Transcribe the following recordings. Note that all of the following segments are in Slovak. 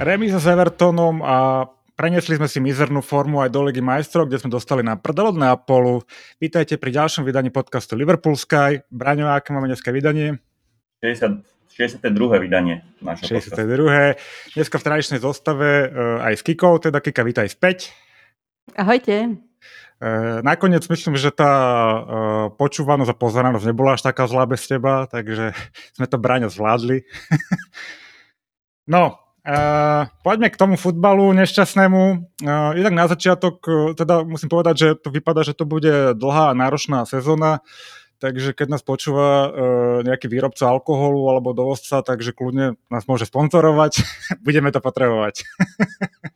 Remíza s Evertonom a preniesli sme si mizernú formu aj do Ligy majstrov, kde sme dostali na prdel od Neapolu. Vítajte pri ďalšom vydaní podcastu Liverpool Sky. Braňo, aké máme dneska vydanie? 60, 62. vydanie nášho 62. Podcastu. Dneska v tradičnej zostave uh, aj s Kikou, teda Kika, vítaj späť. Ahojte. Uh, nakoniec myslím, že tá uh, počúvanosť a pozeranosť nebola až taká zlá bez teba, takže sme to Braňo zvládli. no, Uh, poďme k tomu futbalu nešťastnému. Uh, inak na začiatok, uh, teda musím povedať, že to vypadá, že to bude dlhá a náročná sezóna, takže keď nás počúva uh, nejaký výrobca alkoholu alebo dovozca, takže kľudne nás môže sponzorovať. Budeme to potrebovať.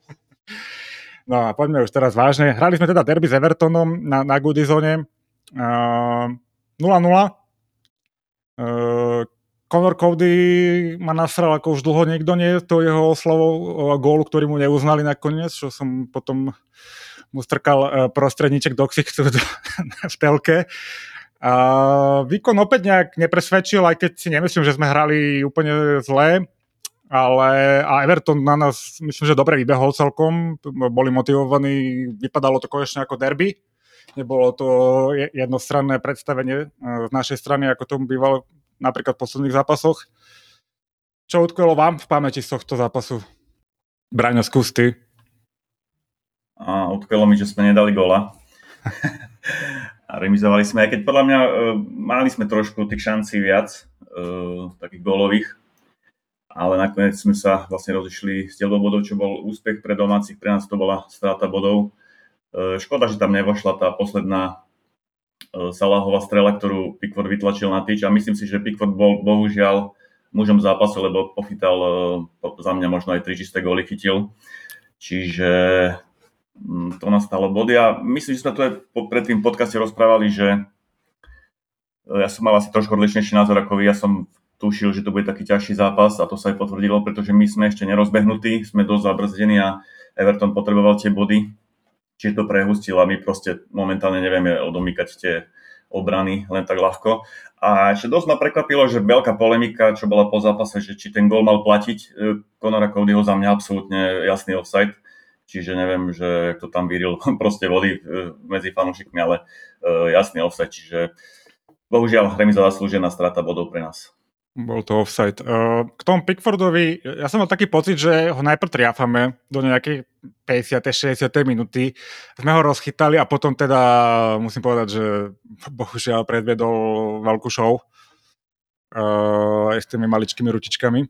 no a poďme už teraz vážne. Hrali sme teda derby s Evertonom na, na Goodizone. Uh, 0-0. Uh, Conor Cody ma nasral ako už dlho niekto nie, to jeho oslavou a gólu, ktorý mu neuznali nakoniec, čo som potom mu strkal e, prostredníček do ksichtu v telke. A výkon opäť nejak nepresvedčil, aj keď si nemyslím, že sme hrali úplne zle, ale a Everton na nás myslím, že dobre vybehol celkom, boli motivovaní, vypadalo to konečne ako derby, nebolo to jednostranné predstavenie e, z našej strany, ako tomu bývalo napríklad v posledných zápasoch. Čo utkvelo vám v pamäti z tohto zápasu? Braňo, skús ty. A utkvelo mi, že sme nedali gola. a remizovali sme, aj keď podľa mňa uh, mali sme trošku tých šancí viac, uh, takých gólových, ale nakoniec sme sa vlastne rozišli s delbou bodov, čo bol úspech pre domácich, pre nás to bola strata bodov. Uh, škoda, že tam nevošla tá posledná E, Salahová strela, ktorú Pickford vytlačil na tyč a myslím si, že Pickford bol bohužiaľ mužom zápasu, lebo pochytal e, za mňa možno aj tri čisté góly chytil. Čiže mm, to nastalo body a myslím, že sme tu aj pred tým podcaste rozprávali, že e, ja som mal asi trošku odlišnejší názor ako vy. Ja som tušil, že to bude taký ťažší zápas a to sa aj potvrdilo, pretože my sme ešte nerozbehnutí, sme dosť zabrzdení a Everton potreboval tie body či to prehustil a my proste momentálne nevieme odomýkať tie obrany len tak ľahko. A ešte dosť ma prekvapilo, že veľká polemika, čo bola po zápase, že či ten gól mal platiť e, Conora Codyho za mňa absolútne jasný offside. Čiže neviem, že to tam vyril proste vody e, medzi fanúšikmi, ale e, jasný offside. Čiže bohužiaľ remiza zaslúžená strata bodov pre nás. Bol to offside. K tomu Pickfordovi, ja som mal taký pocit, že ho najprv triafame do nejakej 50. 60. minúty. Sme ho rozchytali a potom teda musím povedať, že bohužiaľ predviedol veľkú show uh, aj s tými maličkými rutičkami.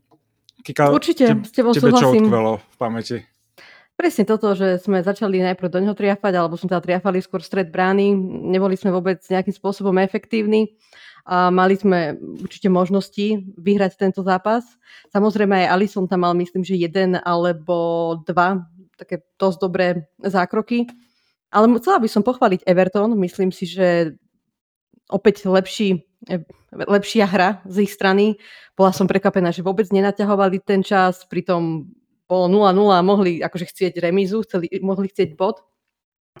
Kika, Určite, te, s tebou tebe súhlasím. čo v pamäti? Presne toto, že sme začali najprv do neho triafať, alebo sme teda triafali skôr stred brány. Neboli sme vôbec nejakým spôsobom efektívni a mali sme určite možnosti vyhrať tento zápas. Samozrejme aj Alison tam mal myslím, že jeden alebo dva také dosť dobré zákroky. Ale chcela by som pochváliť Everton. Myslím si, že opäť lepší, lepšia hra z ich strany. Bola som prekapená, že vôbec nenaťahovali ten čas, pritom bolo 0-0 a mohli akože chcieť remízu, chceli, mohli chcieť bod.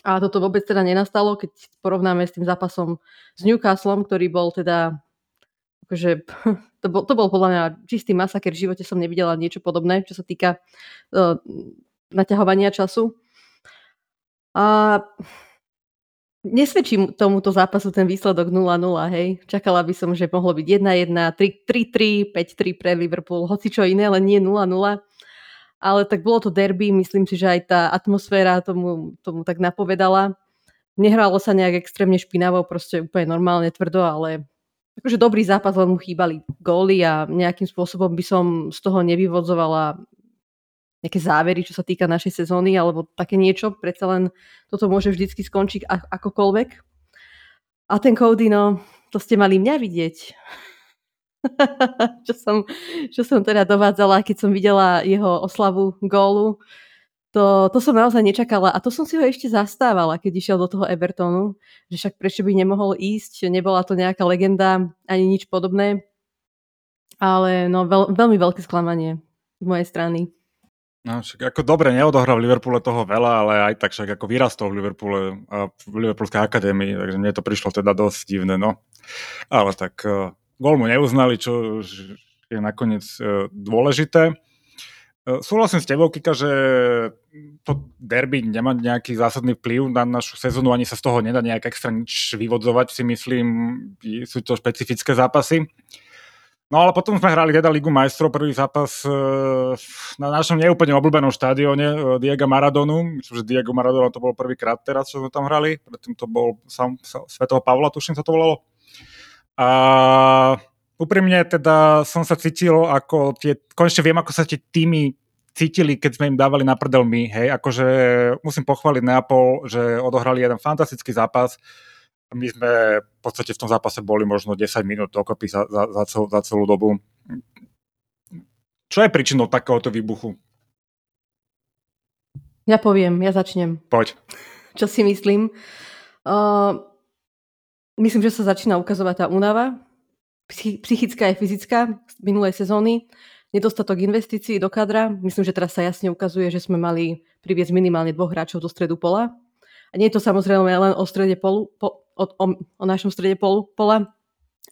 A toto vôbec teda nenastalo, keď porovnáme s tým zápasom s Newcastlom, ktorý bol teda akože, to bol, to bol podľa mňa čistý masaker, v živote som nevidela niečo podobné, čo sa týka uh, naťahovania času. A nesvedčí tomuto zápasu ten výsledok 0-0, hej. Čakala by som, že mohlo byť 1-1, 3-3, 5-3 pre Liverpool, hoci čo iné, ale nie 0-0 ale tak bolo to derby, myslím si, že aj tá atmosféra tomu, tomu tak napovedala. Nehralo sa nejak extrémne špinavo, proste úplne normálne, tvrdo, ale akože dobrý zápas, len mu chýbali góly a nejakým spôsobom by som z toho nevyvodzovala nejaké závery, čo sa týka našej sezóny, alebo také niečo, predsa len toto môže vždycky skončiť akokoľvek. A ten Cody, no, to ste mali mňa vidieť. čo, som, čo som teda dovádzala, keď som videla jeho oslavu gólu. To, to som naozaj nečakala a to som si ho ešte zastávala, keď išiel do toho Evertonu, že však prečo by nemohol ísť, nebola to nejaká legenda ani nič podobné. Ale no, veľ, veľmi veľké sklamanie z mojej strany. No, však ako dobre, neodohral v Liverpoole toho veľa, ale aj tak však ako vyrastol v Liverpoole a v Liverpoolskej akadémii, takže mne to prišlo teda dosť divné, no. Ale tak gól mu neuznali, čo je nakoniec e, dôležité. E, súhlasím s tebou, Kika, že to derby nemá nejaký zásadný vplyv na našu sezónu, ani sa z toho nedá nejak extra nič vyvodzovať, si myslím, sú to špecifické zápasy. No ale potom sme hrali teda Ligu majstrov, prvý zápas e, na našom neúplne obľúbenom štadióne e, Diego Maradonu. Že Diego Maradona to bol prvýkrát teraz, čo sme tam hrali. Predtým to bol sám Svetého Pavla, tuším sa to volalo. A úprimne teda som sa cítil ako tie, konečne viem, ako sa tie týmy cítili, keď sme im dávali na prdel my, hej, akože musím pochváliť Neapol, že odohrali jeden fantastický zápas, my sme v podstate v tom zápase boli možno 10 minút dokopy za, za, za, celú, za celú dobu. Čo je príčinou takéhoto výbuchu? Ja poviem, ja začnem. Poď. Čo si myslím? Uh, myslím, že sa začína ukazovať tá únava, psychická aj fyzická z minulej sezóny, nedostatok investícií do kadra. Myslím, že teraz sa jasne ukazuje, že sme mali priviesť minimálne dvoch hráčov do stredu pola. A nie je to samozrejme len o strede polu, po, o, o, o našom strede polu, pola.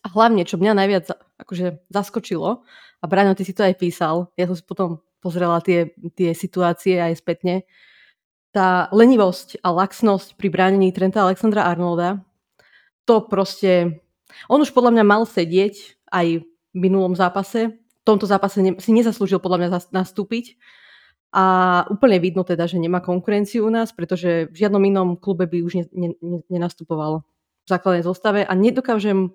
A hlavne, čo mňa najviac akože zaskočilo, a Braňo, ty si to aj písal, ja som si potom pozrela tie, tie situácie aj spätne, tá lenivosť a laxnosť pri bránení Trenta Alexandra Arnolda, to proste on už podľa mňa mal sedieť aj v minulom zápase. V tomto zápase si nezaslúžil podľa mňa nastúpiť. A úplne vidno teda, že nemá konkurenciu u nás, pretože v žiadnom inom klube by už ne, ne, ne, nenastupoval v základnej zostave a nedokážem,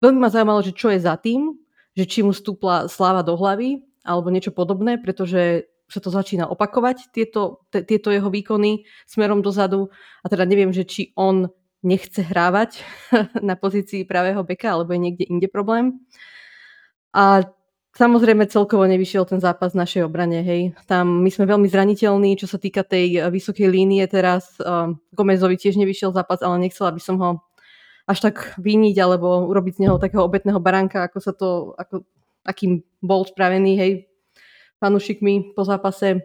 veľmi ma zaujímalo, že čo je za tým, že či mu stúpla sláva do hlavy alebo niečo podobné, pretože sa to začína opakovať, tieto, t- tieto jeho výkony smerom dozadu a teda neviem, že či on nechce hrávať na pozícii pravého beka, alebo je niekde inde problém. A Samozrejme celkovo nevyšiel ten zápas v našej obrane, hej. Tam my sme veľmi zraniteľní, čo sa týka tej vysokej línie teraz. Gomezovi tiež nevyšiel zápas, ale nechcela by som ho až tak vyniť alebo urobiť z neho takého obetného baránka, ako sa to, ako, akým bol spravený, hej, fanúšikmi po zápase.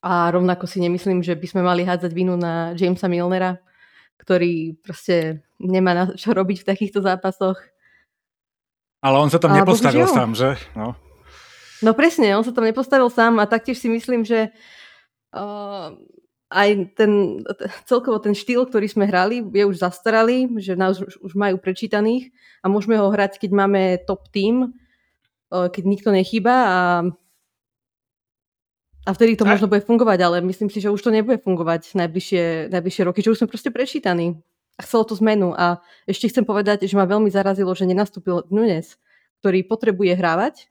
A rovnako si nemyslím, že by sme mali hádzať vinu na Jamesa Milnera, ktorý proste nemá na čo robiť v takýchto zápasoch. Ale on sa tam a nepostavil bohužiaľ. sám, že? No. no presne, on sa tam nepostavil sám a taktiež si myslím, že uh, aj ten, celkovo ten štýl, ktorý sme hrali, je už zastaralý, že nás už, už majú prečítaných a môžeme ho hrať, keď máme top tým, keď nikto nechýba a a vtedy to a... možno bude fungovať, ale myslím si, že už to nebude fungovať najbližšie, najbližšie roky, že už sme proste prečítaní. A chcelo to zmenu. A ešte chcem povedať, že ma veľmi zarazilo, že nenastúpil Nunes, ktorý potrebuje hrávať,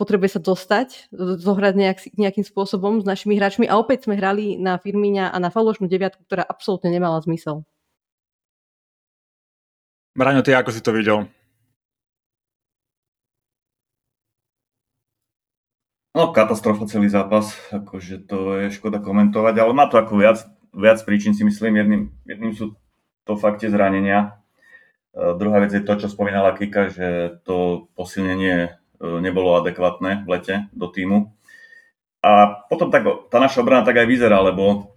potrebuje sa dostať, zohrať nejak, nejakým spôsobom s našimi hráčmi a opäť sme hrali na Firmíňa a na falošnú deviatku, ktorá absolútne nemala zmysel. Braňo, ty ako si to videl? No, katastrofa celý zápas, akože to je škoda komentovať, ale má to ako viac, viac príčin, si myslím. Jedným, jedným sú to fakte zranenia. Uh, druhá vec je to, čo spomínala Kika, že to posilnenie uh, nebolo adekvátne v lete do týmu. A potom tak, tá naša obrana tak aj vyzerá, lebo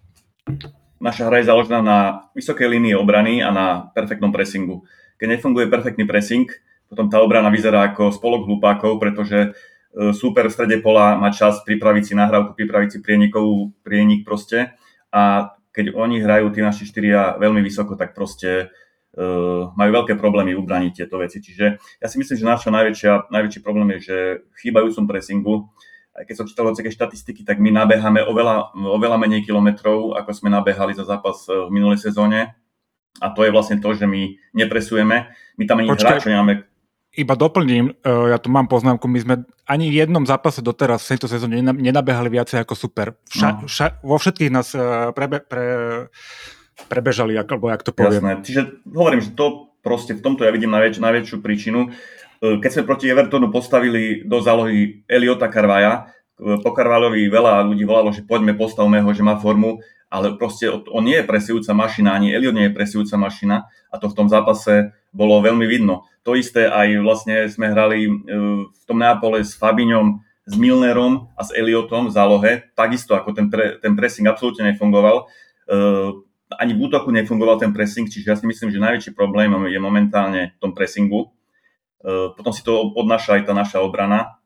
naša hra je založená na vysokej línii obrany a na perfektnom pressingu. Keď nefunguje perfektný pressing, potom tá obrana vyzerá ako spolok hlupákov, pretože E, super v strede pola má čas pripraviť si nahrávku, pripraviť si prienikovú prienik proste a keď oni hrajú tí naši štyria veľmi vysoko, tak proste uh, majú veľké problémy ubraniť tieto veci. Čiže ja si myslím, že naša najväčšia, najväčší problém je, že v chýbajúcom pressingu, aj keď som čítal také štatistiky, tak my nabehame oveľa, oveľa menej kilometrov, ako sme nabehali za zápas v minulej sezóne. A to je vlastne to, že my nepresujeme. My tam ani hráčov nemáme iba doplním, uh, ja tu mám poznámku, my sme ani v jednom zápase doteraz v tejto sezóne nenabehali viacej ako super. Vša, no. vša, vo všetkých nás uh, prebe, pre, prebežali, alebo jak to poviem. Jasné, čiže hovorím, že to proste v tomto ja vidím najväč, najväčšiu príčinu. Uh, keď sme proti Evertonu postavili do zálohy Eliota Karvaja, po Karvalovi veľa ľudí volalo, že poďme, postavme ho, že má formu, ale proste on nie je presujúca mašina, ani Eliot nie je presujúca mašina a to v tom zápase bolo veľmi vidno. To isté aj vlastne sme hrali e, v tom Neapole s Fabiňom, s Milnerom a s Eliotom v zálohe, takisto ako ten, pre, ten pressing absolútne nefungoval. Uh, ani v útoku nefungoval ten pressing, čiže ja si myslím, že najväčší problém je momentálne v tom pressingu. Uh, potom si to odnáša aj tá naša obrana,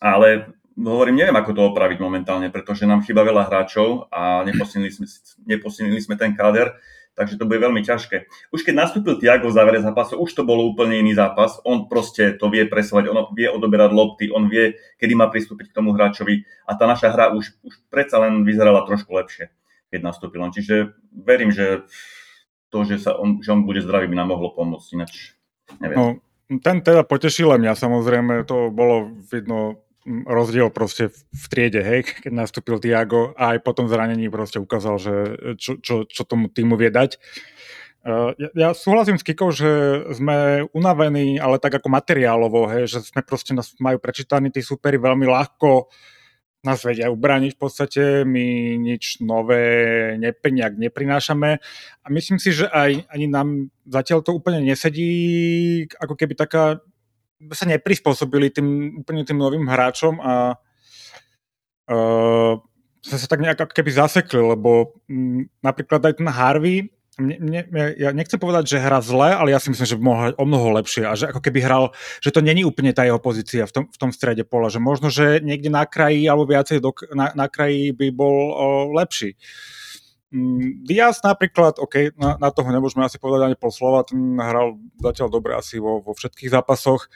ale hovorím, neviem, ako to opraviť momentálne, pretože nám chýba veľa hráčov a neposilnili sme, neposilnili sme ten káder, takže to bude veľmi ťažké. Už keď nastúpil Tiago v závere zápasu, už to bolo úplne iný zápas. On proste to vie presovať, on vie odoberať lopty, on vie, kedy má pristúpiť k tomu hráčovi a tá naša hra už, už predsa len vyzerala trošku lepšie, keď nastúpil on. Čiže verím, že to, že, sa on, že on bude zdravý, by nám mohlo pomôcť, ináč neviem. No, ten teda potešil mňa, samozrejme, to bolo vidno rozdiel proste v triede, hej, keď nastúpil Tiago a aj potom zranení proste ukázal, že čo, čo, čo tomu týmu vie dať. Uh, ja, ja súhlasím s Kikou, že sme unavení, ale tak ako materiálovo, hej, že sme proste nás majú prečítaní tí superi veľmi ľahko, nás vedia ubraniť v podstate, my nič nové nejak neprinášame a myslím si, že aj ani nám zatiaľ to úplne nesedí, ako keby taká sa neprispôsobili tým, úplne tým novým hráčom a uh, sa sa tak nejak keby zasekli, lebo m, napríklad aj ten Harvey, mne, mne, ja nechcem povedať, že hra zle, ale ja si myslím, že mohol o mnoho lepšie a že ako keby hral, že to není úplne tá jeho pozícia v tom, v tom strede pola, že možno, že niekde na kraji alebo viacej do, na, na kraji by bol o, lepší. Mm, Diaz napríklad, OK, na, na toho nemôžeme asi povedať ani pol slova, ten hral zatiaľ dobre asi vo, vo všetkých zápasoch,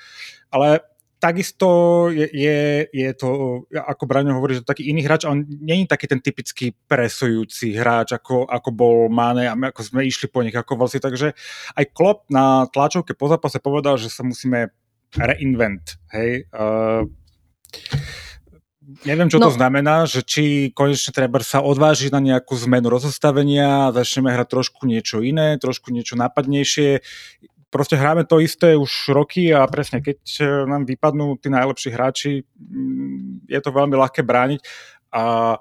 ale takisto je, je, je to, ako Braňo hovorí, že taký iný hráč, on je taký ten typický presujúci hráč, ako, ako bol Mane a my ako sme išli po nich ako vlci, takže aj Klopp na tlačovke po zápase povedal, že sa musíme reinvent, hej. Uh, neviem, čo no. to znamená, že či konečne treba sa odvážiť na nejakú zmenu rozostavenia, začneme hrať trošku niečo iné, trošku niečo nápadnejšie. Proste hráme to isté už roky a presne, keď e, nám vypadnú tí najlepší hráči, mm, je to veľmi ľahké brániť. A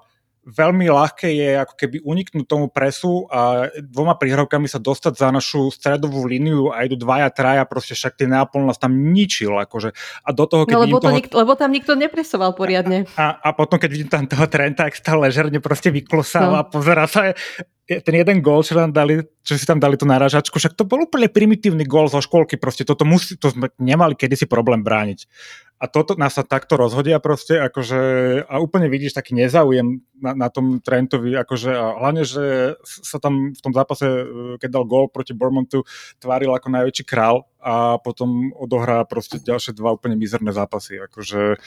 veľmi ľahké je ako keby uniknúť tomu presu a dvoma prihrávkami sa dostať za našu stredovú líniu a idú dvaja, traja, proste však tie Neapol nás tam ničil. Akože. A do toho, keď no, lebo, to toho... nik- lebo tam nikto nepresoval poriadne. A, a, a potom, keď vidím tam toho Trenta, ak stále ležerne proste vyklosáva no. a pozera sa, ten jeden gól, čo, tam dali, čo si tam dali tú náražačku, však to bol úplne primitívny gól zo školky, proste toto musí, to sme nemali kedysi problém brániť. A toto nás sa takto rozhodia proste, akože, a úplne vidíš taký nezáujem na, na tom Trentovi, akože, a hlavne, že sa tam v tom zápase, e, keď dal gól proti Bormontu, tváril ako najväčší král a potom odohrá proste ďalšie dva úplne mizerné zápasy. Akože...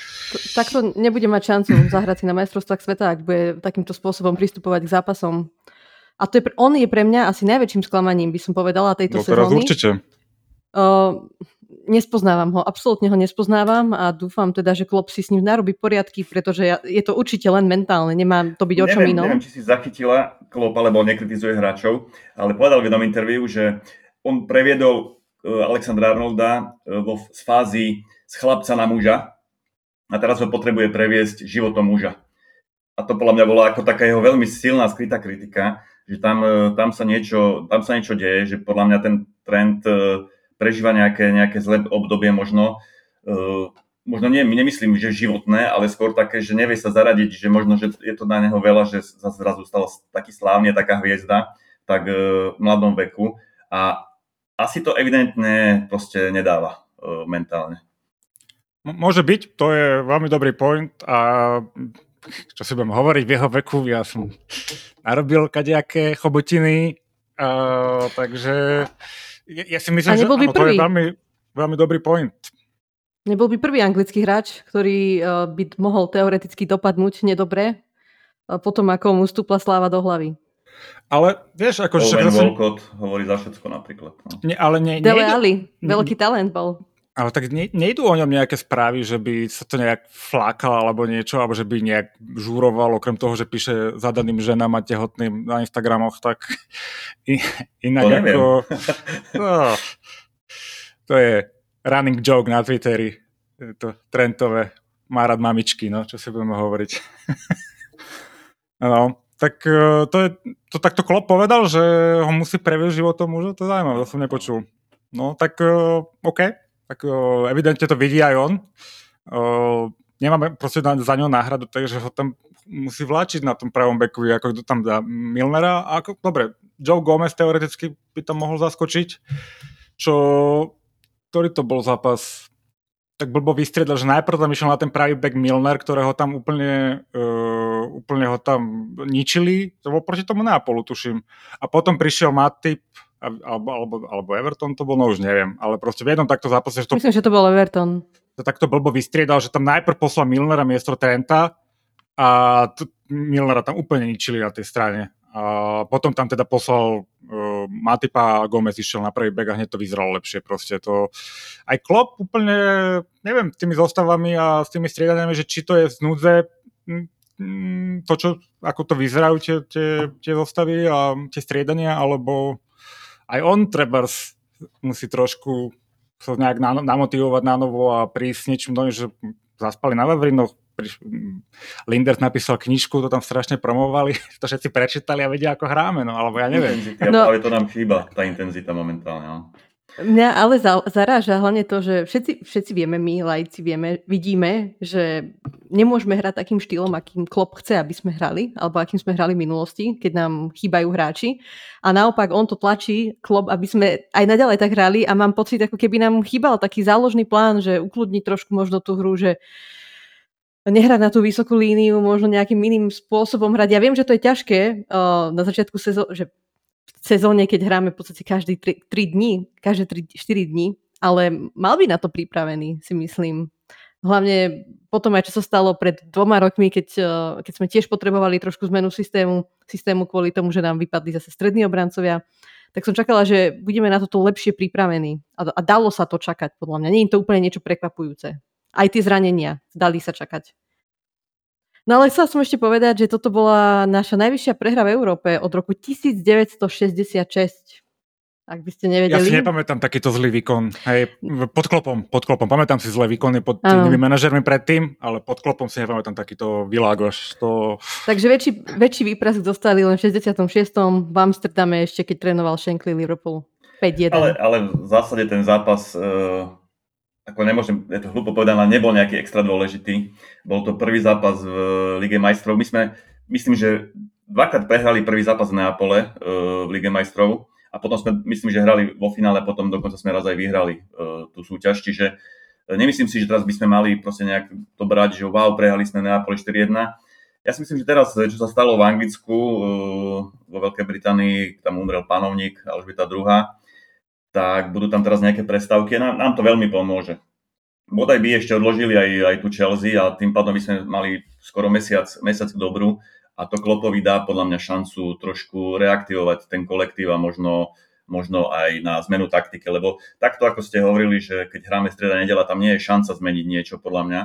Takto nebude mať šancu zahrať si na majstrovstvách sveta, ak bude takýmto spôsobom pristupovať k zápasom a to je, on je pre mňa asi najväčším sklamaním, by som povedala, tejto no, teraz sezóny. určite. Uh, nespoznávam ho, absolútne ho nespoznávam a dúfam teda, že Klopp si s ním narobí poriadky, pretože ja, je to určite len mentálne, nemá to byť o čom inom. Neviem, či si zachytila Klopp, alebo nekritizuje hráčov, ale povedal v jednom interviu, že on previedol uh, Alexandra Arnolda uh, vo, z fázy z chlapca na muža a teraz ho potrebuje previesť životom muža. A to podľa mňa bola ako taká jeho veľmi silná skrytá kritika, že tam, e, tam, sa niečo, tam sa niečo deje, že podľa mňa ten trend e, prežíva nejaké, nejaké zlé obdobie možno, e, možno nie, nemyslím, že životné, ale skôr také, že nevie sa zaradiť, že možno, že je to na neho veľa, že zrazu stal taký slávny, taká hviezda, tak v mladom veku a asi to evidentne proste nedáva mentálne. Môže byť, to je veľmi dobrý point a čo si budem hovoriť, v jeho veku ja som narobil kadejaké chobotiny, uh, takže ja, ja si myslím, že áno, to je veľmi, veľmi dobrý point. Nebol by prvý anglický hráč, ktorý uh, by mohol teoreticky dopadnúť nedobre, uh, potom ako mu stúpla sláva do hlavy. Ale vieš, ako... Owen Walcott hovorí za všetko napríklad. No. Nie, ale nie, Dele Ali, veľký talent bol. Ale tak ne, nejdú o ňom nejaké správy, že by sa to nejak flákal alebo niečo, alebo že by nejak žúroval, okrem toho, že píše zadaným ženám a tehotným na Instagramoch, tak inak to ako... No, to je running joke na Twitteri. Je to trendové. Má rád mamičky, no, čo si budeme hovoriť. no, tak e, to, je, to takto Klopp povedal, že ho musí previesť životom muža, to je zaujímavé, to som nepočul. No, tak uh, OK, tak o, evidentne to vidí aj on. Nemáme proste na, za ňo náhradu, takže ho tam musí vláčiť na tom pravom beku, ako kto tam dá Milnera. A ako, dobre, Joe Gomez teoreticky by tam mohol zaskočiť, čo, ktorý to bol zápas? tak blbo vystriedal, že najprv tam išiel na ten pravý back Milner, ktorého tam úplne, uh, úplne ho tam ničili, to bol proti tomu Neapolu, tuším. A potom prišiel Matip, alebo, alebo, alebo Everton to bol, no už neviem, ale proste v jednom takto zápase... Že to, Myslím, že to bol Everton. To takto blbo vystriedal, že tam najprv poslal Milnera miesto Trenta a t- Milnera tam úplne ničili na tej strane. A potom tam teda poslal uh, Matipa a Gomez išiel na prvý back a hneď to vyzeralo lepšie. Proste to... Aj Klopp úplne, neviem, s tými zostavami a s tými striedaniami, že či to je z núdze, to, čo, ako to vyzerajú tie, tie, tie zostavy a tie striedania, alebo aj on treba musí trošku sa nejak namotivovať na novo a prísť niečím do že zaspali na Vavrinoch, Linders napísal knižku, to tam strašne promovali, to všetci prečítali a vedia, ako hráme, no alebo ja neviem. Intenzita, no. Ale to nám chýba, tá intenzita momentálne. No. Mňa ale zaráža hlavne to, že všetci, všetci vieme, my lajci vieme, vidíme, že nemôžeme hrať takým štýlom, akým Klopp chce, aby sme hrali, alebo akým sme hrali v minulosti, keď nám chýbajú hráči. A naopak on to tlačí, Klopp, aby sme aj naďalej tak hrali a mám pocit, ako keby nám chýbal taký záložný plán, že ukludniť trošku možno tú hru, že nehrať na tú vysokú líniu, možno nejakým iným spôsobom hrať. Ja viem, že to je ťažké uh, na začiatku sezóny, že sezóne, keď hráme v podstate každý 3, 3 dní, každé 3, 4 dní, ale mal by na to pripravený, si myslím. Hlavne potom aj, čo sa stalo pred dvoma rokmi, keď, uh, keď sme tiež potrebovali trošku zmenu systému, systému kvôli tomu, že nám vypadli zase strední obrancovia, tak som čakala, že budeme na toto lepšie pripravení. A, a dalo sa to čakať, podľa mňa. Nie je to úplne niečo prekvapujúce aj tie zranenia dali sa čakať. No ale chcela som ešte povedať, že toto bola naša najvyššia prehra v Európe od roku 1966. Ak by ste nevedeli. Ja si nepamätám takýto zlý výkon. Hej, pod klopom, pod klopom. Pamätám si zlé výkony pod tými manažermi predtým, ale pod klopom si nepamätám takýto vylágoš. To... Takže väčší, väčší výprask dostali len v 66. v Amsterdame ešte, keď trénoval Shankly Liverpool. 5-1. Ale, ale v zásade ten zápas uh ako nemôžem, je to hlúpo povedať, ale nebol nejaký extra dôležitý. Bol to prvý zápas v Lige majstrov. My sme, myslím, že dvakrát prehrali prvý zápas v Neapole uh, v Lige majstrov a potom sme, myslím, že hrali vo finále potom dokonca sme raz aj vyhrali uh, tú súťaž, čiže nemyslím si, že teraz by sme mali proste nejak to brať, že wow, prehrali sme Neapole 4-1. Ja si myslím, že teraz, čo sa stalo v Anglicku, vo Veľkej Británii, tam umrel panovník Alžbeta II, tak budú tam teraz nejaké prestávky nám, nám to veľmi pomôže. Bodaj by ešte odložili aj, aj tu Chelsea a tým pádom by sme mali skoro mesiac, mesiac dobrú a to Klopovi dá podľa mňa šancu trošku reaktivovať ten kolektív a možno, možno aj na zmenu taktike, lebo takto ako ste hovorili, že keď hráme streda nedela, tam nie je šanca zmeniť niečo podľa mňa,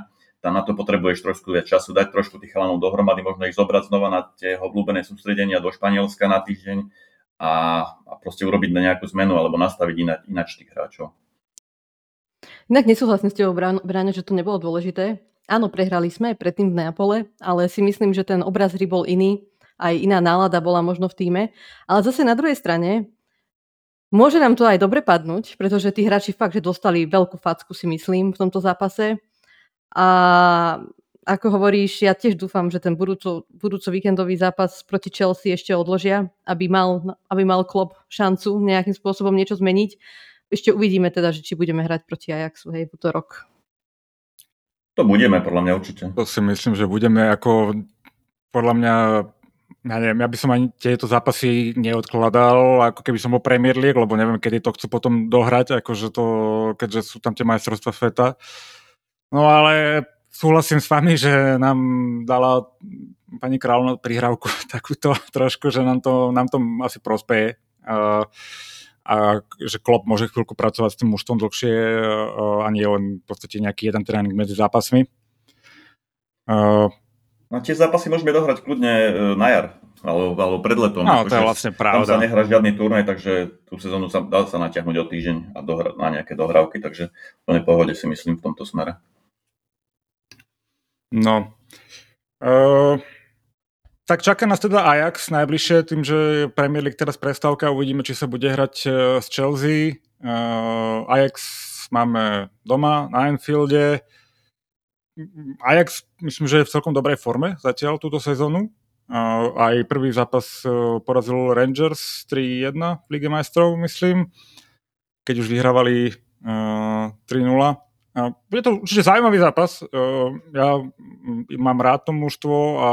tam na to potrebuješ trošku viac času, dať trošku tých chalanov dohromady, možno ich zobrať znova na tie obľúbené sústredenia do Španielska na týždeň a, a proste urobiť na nejakú zmenu alebo nastaviť ináč, ináč tých hráčov. Inak nesúhlasím s tebou, Bráňo, že to nebolo dôležité. Áno, prehrali sme predtým v Neapole, ale si myslím, že ten obraz hry bol iný, aj iná nálada bola možno v týme. Ale zase na druhej strane, môže nám to aj dobre padnúť, pretože tí hráči fakt, že dostali veľkú facku, si myslím, v tomto zápase. A ako hovoríš, ja tiež dúfam, že ten budúco, budúco víkendový zápas proti Chelsea ešte odložia, aby mal, aby mal klub šancu nejakým spôsobom niečo zmeniť. Ešte uvidíme teda, že či budeme hrať proti Ajaxu, hej, v útorok. To budeme, podľa mňa určite. To si myslím, že budeme ako, podľa mňa, ja neviem, ja by som ani tieto zápasy neodkladal, ako keby som bol Premier League, lebo neviem, kedy to chcú potom dohrať, akože to, keďže sú tam tie majstrovstvá sveta. No ale súhlasím s vami, že nám dala pani kráľovna prihrávku takúto trošku, že nám to, nám to asi prospeje. A, a že Klopp môže chvíľku pracovať s tým mužstvom dlhšie a nie len v podstate nejaký jeden tréning medzi zápasmi. A, No tie zápasy môžeme dohrať kľudne e, na jar, alebo, alebo pred letom. No, to je vlastne pravda. Tam sa nehrá žiadny turnaj, takže tú sezónu sa dá sa natiahnuť o týždeň a dohra, na nejaké dohrávky, takže to nepohode si myslím v tomto smere. No. Uh, tak čaká nás teda Ajax najbližšie, tým, že Premier League teraz prestávka, uvidíme, či sa bude hrať uh, s Chelsea. Uh, Ajax máme doma na Anfielde. Ajax myslím, že je v celkom dobrej forme zatiaľ túto sezónu. Uh, aj prvý zápas uh, porazil Rangers 3-1 v Lige majstrov, myslím, keď už vyhrávali uh, 3-0. Bude to určite zaujímavý zápas. Ja mám rád to mužstvo a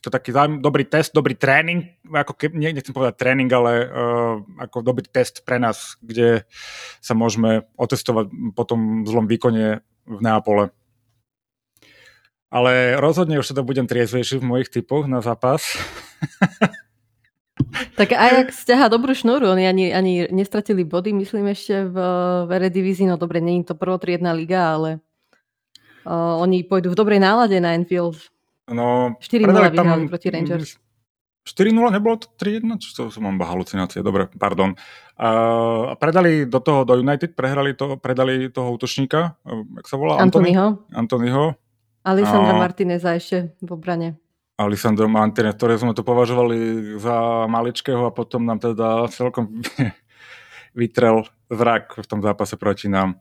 to je taký záujem, dobrý test, dobrý tréning, ako ke, nie, nechcem povedať tréning, ale uh, ako dobrý test pre nás, kde sa môžeme otestovať po tom zlom výkone v Neapole. Ale rozhodne už teda budem triezvejší v mojich typoch na zápas. Tak Ajax stiaha dobrú šnúru, oni ani, ani nestratili body, myslím ešte v, v Eredivizi, no dobre, není to prvotriedná liga, ale uh, oni pôjdu v dobrej nálade na Enfield. No, 4-0 vyhrali proti Rangers. 4-0, nebolo to 3-1? Čo som mám halucinácie, dobre, pardon. A predali do toho, do United, prehrali to, predali toho útočníka, jak sa volá? Antonyho. Antonyho. Alessandra a... Martineza ešte v obrane. Alessandro Martinez, ktoré sme to považovali za maličkého a potom nám teda celkom vytrel zrak v tom zápase proti nám.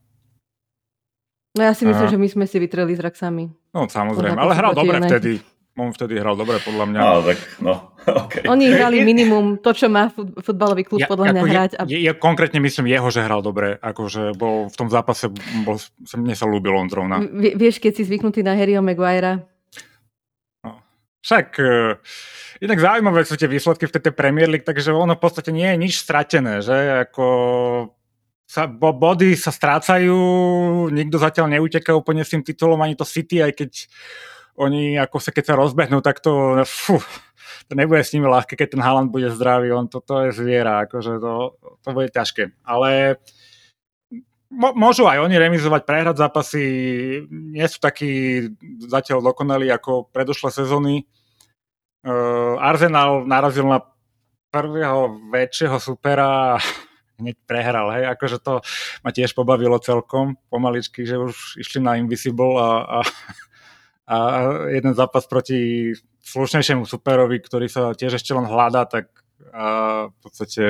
No ja si myslím, a... že my sme si vytreli zrak sami. No samozrejme, ale hral dobre vtedy. On vtedy hral dobre, podľa mňa. No, tak, no, okay. Oni hrali minimum to, čo má futbalový klub, ja, podľa mňa hrať. A... Ja, ja konkrétne myslím jeho, že hral dobre. Akože bol v tom zápase, bol, mne sa ľúbil on zrovna. V, vieš, keď si zvyknutý na Harryho Maguirea. No. Však uh, inak zaujímavé sú tie výsledky v tej Premier League, takže ono v podstate nie je nič stratené, že ako sa, bo, body sa strácajú, nikto zatiaľ neuteká úplne s tým titulom, ani to City, aj keď oni ako sa keď sa rozbehnú, tak to, fú, to nebude s nimi ľahké, keď ten Haaland bude zdravý, on to, to je zviera, akože to, to bude ťažké. Ale môžu aj oni remizovať, prehrať zápasy, nie sú takí zatiaľ dokonalí ako predošlé sezóny. Uh, Arsenal narazil na prvého väčšieho supera hneď prehral, hej, akože to ma tiež pobavilo celkom pomaličky, že už išli na Invisible a, a, a jeden zápas proti slušnejšiemu superovi, ktorý sa tiež ešte len hľadá, tak a v podstate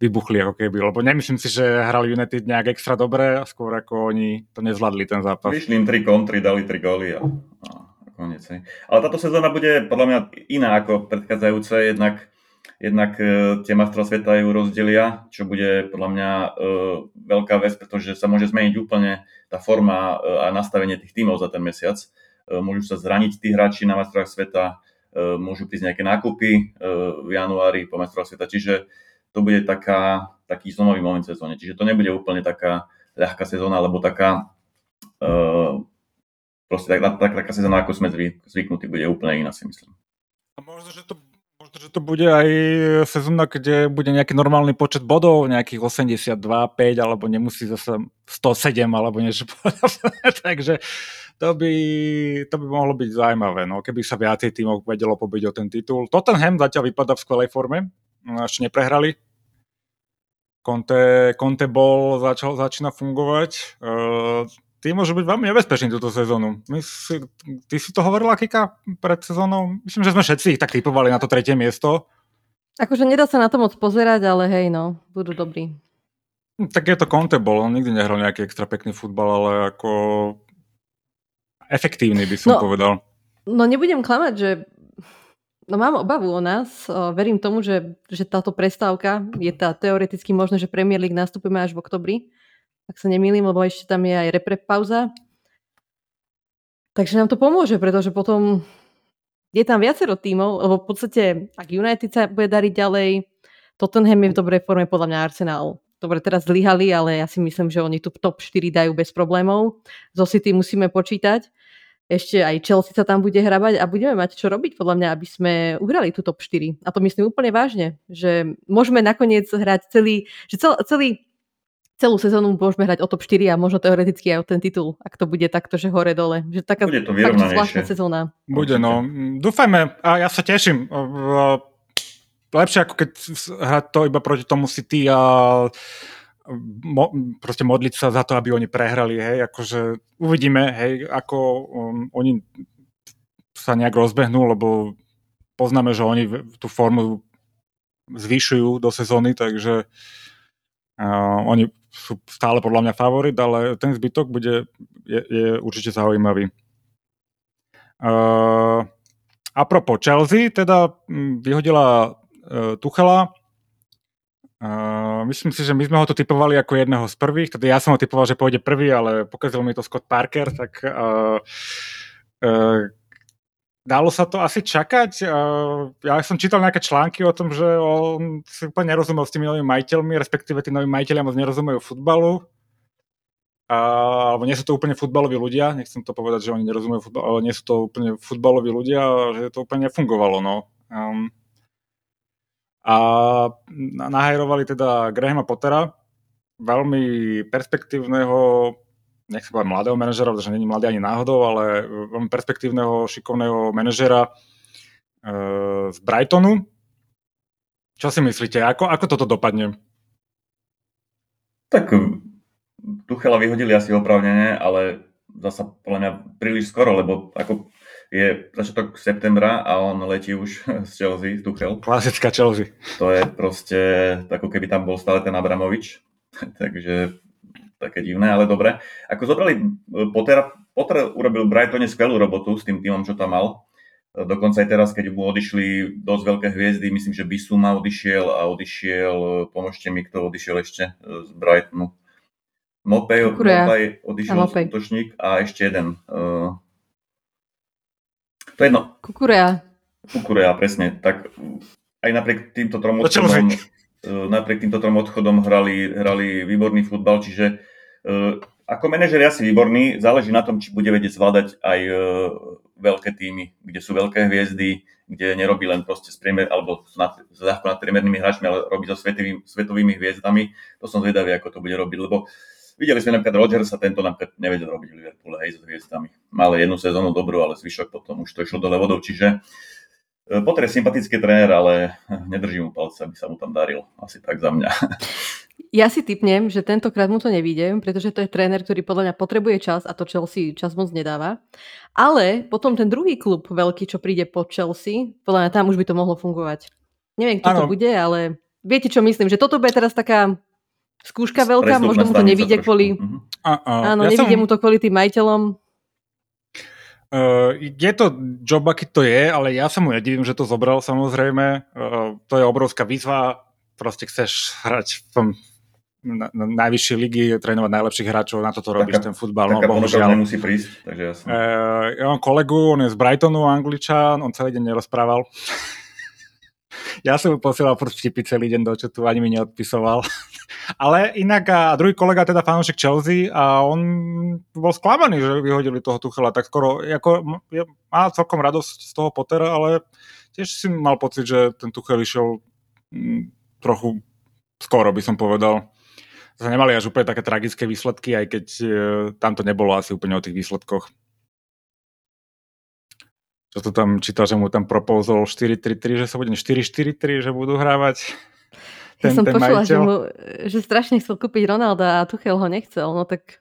vybuchli ako keby, lebo nemyslím si, že hrali United nejak extra dobre, skôr ako oni to nezvládli ten zápas. Vyšli im tri kontry, dali tri góly a, a konec. Ale táto sezóna bude podľa mňa iná ako predchádzajúce, jednak Jednak e, tie majstrov sveta ju rozdelia, čo bude podľa mňa e, veľká vec, pretože sa môže zmeniť úplne tá forma e, a nastavenie tých tímov za ten mesiac. Môžu sa zraniť tí hráči na majstrovách sveta, môžu prísť nejaké nákupy v januári po majstrovách sveta, čiže to bude taká, taký zlomový moment v sezóne. Čiže to nebude úplne taká ľahká sezóna, alebo taká proste tak, tak, taká sezóna, ako sme zvyknutí, bude úplne iná, si myslím. A možno, že to že to bude aj sezóna, kde bude nejaký normálny počet bodov, nejakých 82, 5, alebo nemusí zase 107, alebo niečo Takže to by, to by mohlo byť zaujímavé, no, keby sa viacej tímov vedelo pobiť o ten titul. Tottenham zatiaľ vypadá v skvelej forme, ešte neprehrali. Conte, Conte bol, začal, začína fungovať. Uh, ty môže byť veľmi nebezpečný túto sezónu. My si, ty si to hovorila, Kika, pred sezónou? Myslím, že sme všetci tak typovali na to tretie miesto. Akože nedá sa na to moc pozerať, ale hej, no, budú dobrí. Hm, tak je to Conte bol, on nikdy nehral nejaký extra pekný futbal, ale ako efektívny by som no, povedal. No nebudem klamať, že no mám obavu o nás. Verím tomu, že, že táto prestávka je tá teoreticky možné, že Premier League nastúpime až v oktobri ak sa nemýlim, lebo ešte tam je aj repre pauza. Takže nám to pomôže, pretože potom je tam viacero tímov, lebo v podstate, ak United sa bude dariť ďalej, Tottenham je v dobrej forme, podľa mňa Arsenal. Dobre, teraz zlyhali, ale ja si myslím, že oni tu top 4 dajú bez problémov. Zo City musíme počítať. Ešte aj Chelsea sa tam bude hrabať a budeme mať čo robiť, podľa mňa, aby sme uhrali tú top 4. A to myslím úplne vážne, že môžeme nakoniec hrať celý, že cel, celý celú sezónu môžeme hrať o top 4 a možno teoreticky aj o ten titul, ak to bude takto, že hore-dole. Že taká bude to zvláštna sezóna. Bude, no. Dúfajme a ja sa teším. Lepšie ako keď hrať to iba proti tomu City a mo, proste modliť sa za to, aby oni prehrali, hej, akože uvidíme, hej, ako um, oni sa nejak rozbehnú, lebo poznáme, že oni tú formu zvyšujú do sezóny, takže uh, oni sú stále podľa mňa favorit, ale ten zbytok bude, je, je určite zaujímavý. Uh, apropo Chelsea, teda vyhodila uh, Tuchela, Myslím si, že my sme ho tu typovali ako jedného z prvých, teda ja som ho typoval, že pôjde prvý, ale pokazil mi to Scott Parker, tak uh, uh, dalo sa to asi čakať. Ja som čítal nejaké články o tom, že on si úplne nerozumel s tými novými majiteľmi, respektíve tí noví majiteľia moc nerozumejú futbalu. Uh, alebo nie sú to úplne futbaloví ľudia, nechcem to povedať, že oni nerozumejú futbal, ale nie sú to úplne futbaloví ľudia, že to úplne nefungovalo. No. Um, a nahajrovali teda Grahama Pottera, veľmi perspektívneho, nech sa povedať mladého manažera, pretože není mladý ani náhodou, ale veľmi perspektívneho, šikovného manažera e, z Brightonu. Čo si myslíte? Ako, ako toto dopadne? Tak Tuchela vyhodili asi opravnene, ale zasa podľa mňa príliš skoro, lebo ako je začiatok septembra a on letí už z Chelsea, z Tuchel. Klasická Chelsea. To je proste, ako keby tam bol stále ten Abramovič. Takže také divné, ale dobre. Ako zobrali Potter, Potter urobil Brightone skvelú robotu s tým týmom, čo tam mal. Dokonca aj teraz, keď mu odišli dosť veľké hviezdy, myslím, že Bisuma odišiel a odišiel, pomôžte mi, kto odišiel ešte z Brightonu. Mopej, Mopej odišiel útočník a ešte jeden. To je jedno. Kukurea. Kukurea, presne. Tak aj napriek týmto trom odchodom, e, napriek týmto trom odchodom hrali, hrali výborný futbal, čiže uh, ako manažer je asi výborný, záleží na tom, či bude vedieť zvládať aj uh, veľké týmy, kde sú veľké hviezdy, kde nerobí len proste s priemer, alebo s nad, nad priemernými hráčmi, ale robí so svetovými, svetovými hviezdami. To som zvedavý, ako to bude robiť, lebo Videli sme napríklad Rodgersa, tento napríklad nevedel robiť v Liverpoole, hej, s hviezdami. Mal jednu sezónu dobrú, ale zvyšok potom už to išlo dole vodou, čiže e, Potter je sympatický tréner, ale nedržím mu palce, aby sa mu tam daril. Asi tak za mňa. Ja si typnem, že tentokrát mu to nevíde, pretože to je tréner, ktorý podľa mňa potrebuje čas a to Chelsea čas moc nedáva. Ale potom ten druhý klub veľký, čo príde po Chelsea, podľa mňa tam už by to mohlo fungovať. Neviem, kto ano. to bude, ale viete, čo myslím, že toto bude teraz taká skúška veľká, možno mu to nevíde kvôli... Uh-huh. A, a, áno, ja nevíde som... mu to kvôli tým majiteľom. Uh, je to job, aký to je, ale ja sa mu nedivím, že to zobral samozrejme. Uh, to je obrovská výzva. Proste chceš hrať v na, na najvyššej ligy, trénovať najlepších hráčov, na toto robíš taká, ten futbal. No, bohužiaľ. nemusí prísť, takže jasne. Uh, ja mám kolegu, on je z Brightonu, angličan, on celý deň nerozprával. Ja som mu posielal furt celý deň do četu, ani mi neodpisoval. Ale inak a druhý kolega, teda fanúšik Chelsea, a on bol sklamaný, že vyhodili toho Tuchela tak skoro. Ako, má celkom radosť z toho Pottera, ale tiež si mal pocit, že ten Tuchel išiel trochu skoro, by som povedal. Zase nemali až úplne také tragické výsledky, aj keď e, tam to nebolo asi úplne o tých výsledkoch. Čo to tam čítal, že mu tam propozol 4-3-3, že sa bude 4-4-3, že budú hrávať ten, ja som ten počula, že, mu, že strašne chcel kúpiť Ronalda a Tuchel ho nechcel, no tak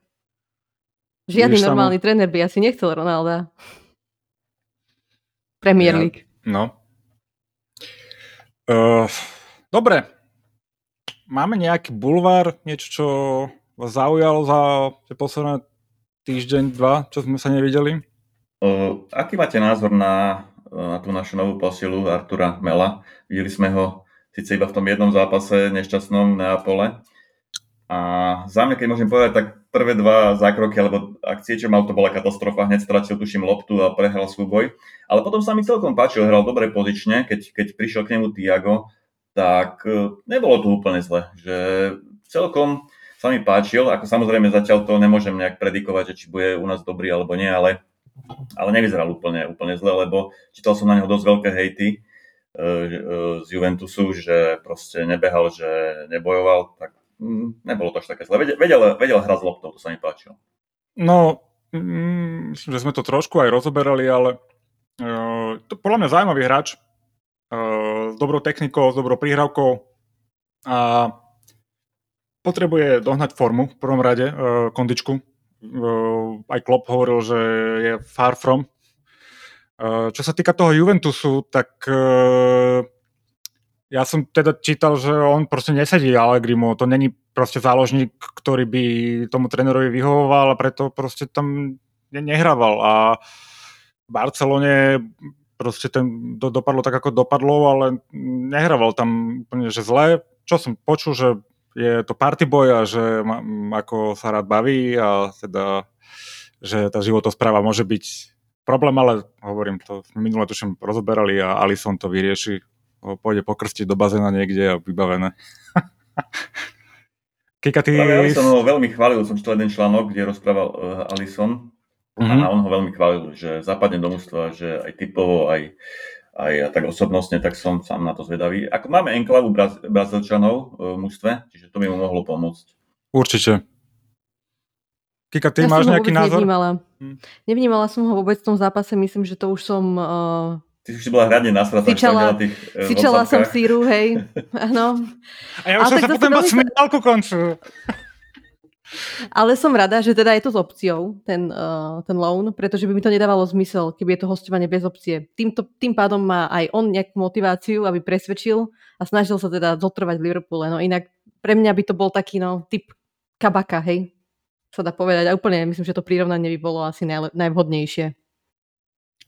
žiadny Vidíš normálny mu... tréner by asi nechcel Ronalda. Premier ja, League. No. Uh, dobre. Máme nejaký bulvár, niečo, čo vás zaujalo za posledné týždeň, dva, čo sme sa nevideli? Aký máte názor na, na tú našu novú posilu Artura Mela? Videli sme ho síce iba v tom jednom zápase nešťastnom Neapole. A za mňa, keď môžem povedať, tak prvé dva zákroky alebo akcie, čo mal, to bola katastrofa. Hneď stratil, tuším, loptu a prehral súboj. Ale potom sa mi celkom páčil, hral dobre pozične. Keď, keď prišiel k nemu Tiago, tak e, nebolo to úplne zle. Že celkom sa mi páčil. Ako samozrejme zatiaľ to nemôžem nejak predikovať, že či bude u nás dobrý alebo nie, ale, ale nevyzeral úplne, úplne zle, lebo čítal som na neho dosť veľké hejty E, e, z Juventusu, že proste nebehal, že nebojoval, tak mm, nebolo to až také zle. Vedel, vedel, vedel hrať s loptou, to sa mi páčilo. No, mm, myslím, že sme to trošku aj rozoberali, ale uh, to podľa mňa zaujímavý hráč s dobrou technikou, s dobrou príhravkou a potrebuje dohnať formu v prvom rade, uh, kondičku. Uh, aj Klopp hovoril, že je far from. Eh, čo sa týka toho Juventusu, tak eh, ja som teda čítal, že on proste nesedí Allegrimu, to není proste záložník, ktorý by tomu trénerovi vyhovoval a preto proste tam nehrával. A v Barcelone proste ten do, dopadlo tak, ako dopadlo, ale nehrával tam úplne, že zle, čo som počul, že je to party boy a že ako sa rád baví a teda, že tá životospráva môže byť problém, ale hovorím, to minule tuším rozoberali a Alison to vyrieši. Pôjde pokrstiť do bazéna niekde a vybavené. Kika, ty... Alison ho veľmi chválil, som čítal jeden článok, kde rozprával uh, Alison mm-hmm. a on ho veľmi chválil, že západne do mústva, že aj typovo, aj, aj tak osobnostne, tak som sám na to zvedavý. Ako máme enklavu Braz- Brazílčanov v mústve, čiže to by mu mohlo pomôcť. Určite. Kika, ty ja máš nejaký názor? Nevnímala. Hm. nevnímala som ho vôbec v tom zápase, myslím, že to už som... Uh... Ty už si bola hradne nasratá. Sičala, tých, uh, sičala som síru, hej. Áno. A ja už som sa potom veľmi... smial ku koncu. Ale som rada, že teda je to s opciou, ten, uh, ten loan, pretože by mi to nedávalo zmysel, keby je to hostovanie bez opcie. Týmto, tým pádom má aj on nejakú motiváciu, aby presvedčil a snažil sa teda zotrvať v Liverpoole. No inak pre mňa by to bol taký no, typ kabaka, hej, sa dá povedať. A úplne myslím, že to prirovnanie by bolo asi najle- najvhodnejšie.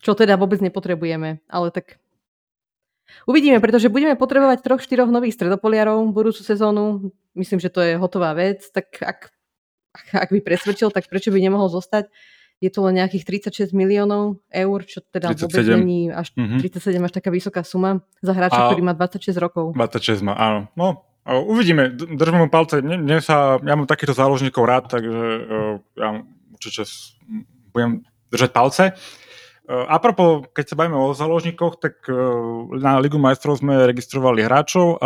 Čo teda vôbec nepotrebujeme, ale tak Uvidíme, pretože budeme potrebovať troch, štyroch nových stredopoliarov budúcu sezónu. Myslím, že to je hotová vec. Tak ak ak by presvedčil, tak prečo by nemohol zostať? Je to len nejakých 36 miliónov eur, čo teda 37. vôbec není až mm-hmm. 37 až taká vysoká suma za hráča, a... ktorý má 26 rokov. 26 má, áno. No, uvidíme, držme mu palce. Mne, mne sa, ja mám takýchto záložníkov rád, takže uh, ja určite budem držať palce. A propos, keď sa bavíme o záložníkoch, tak e, na Ligu majstrov sme registrovali hráčov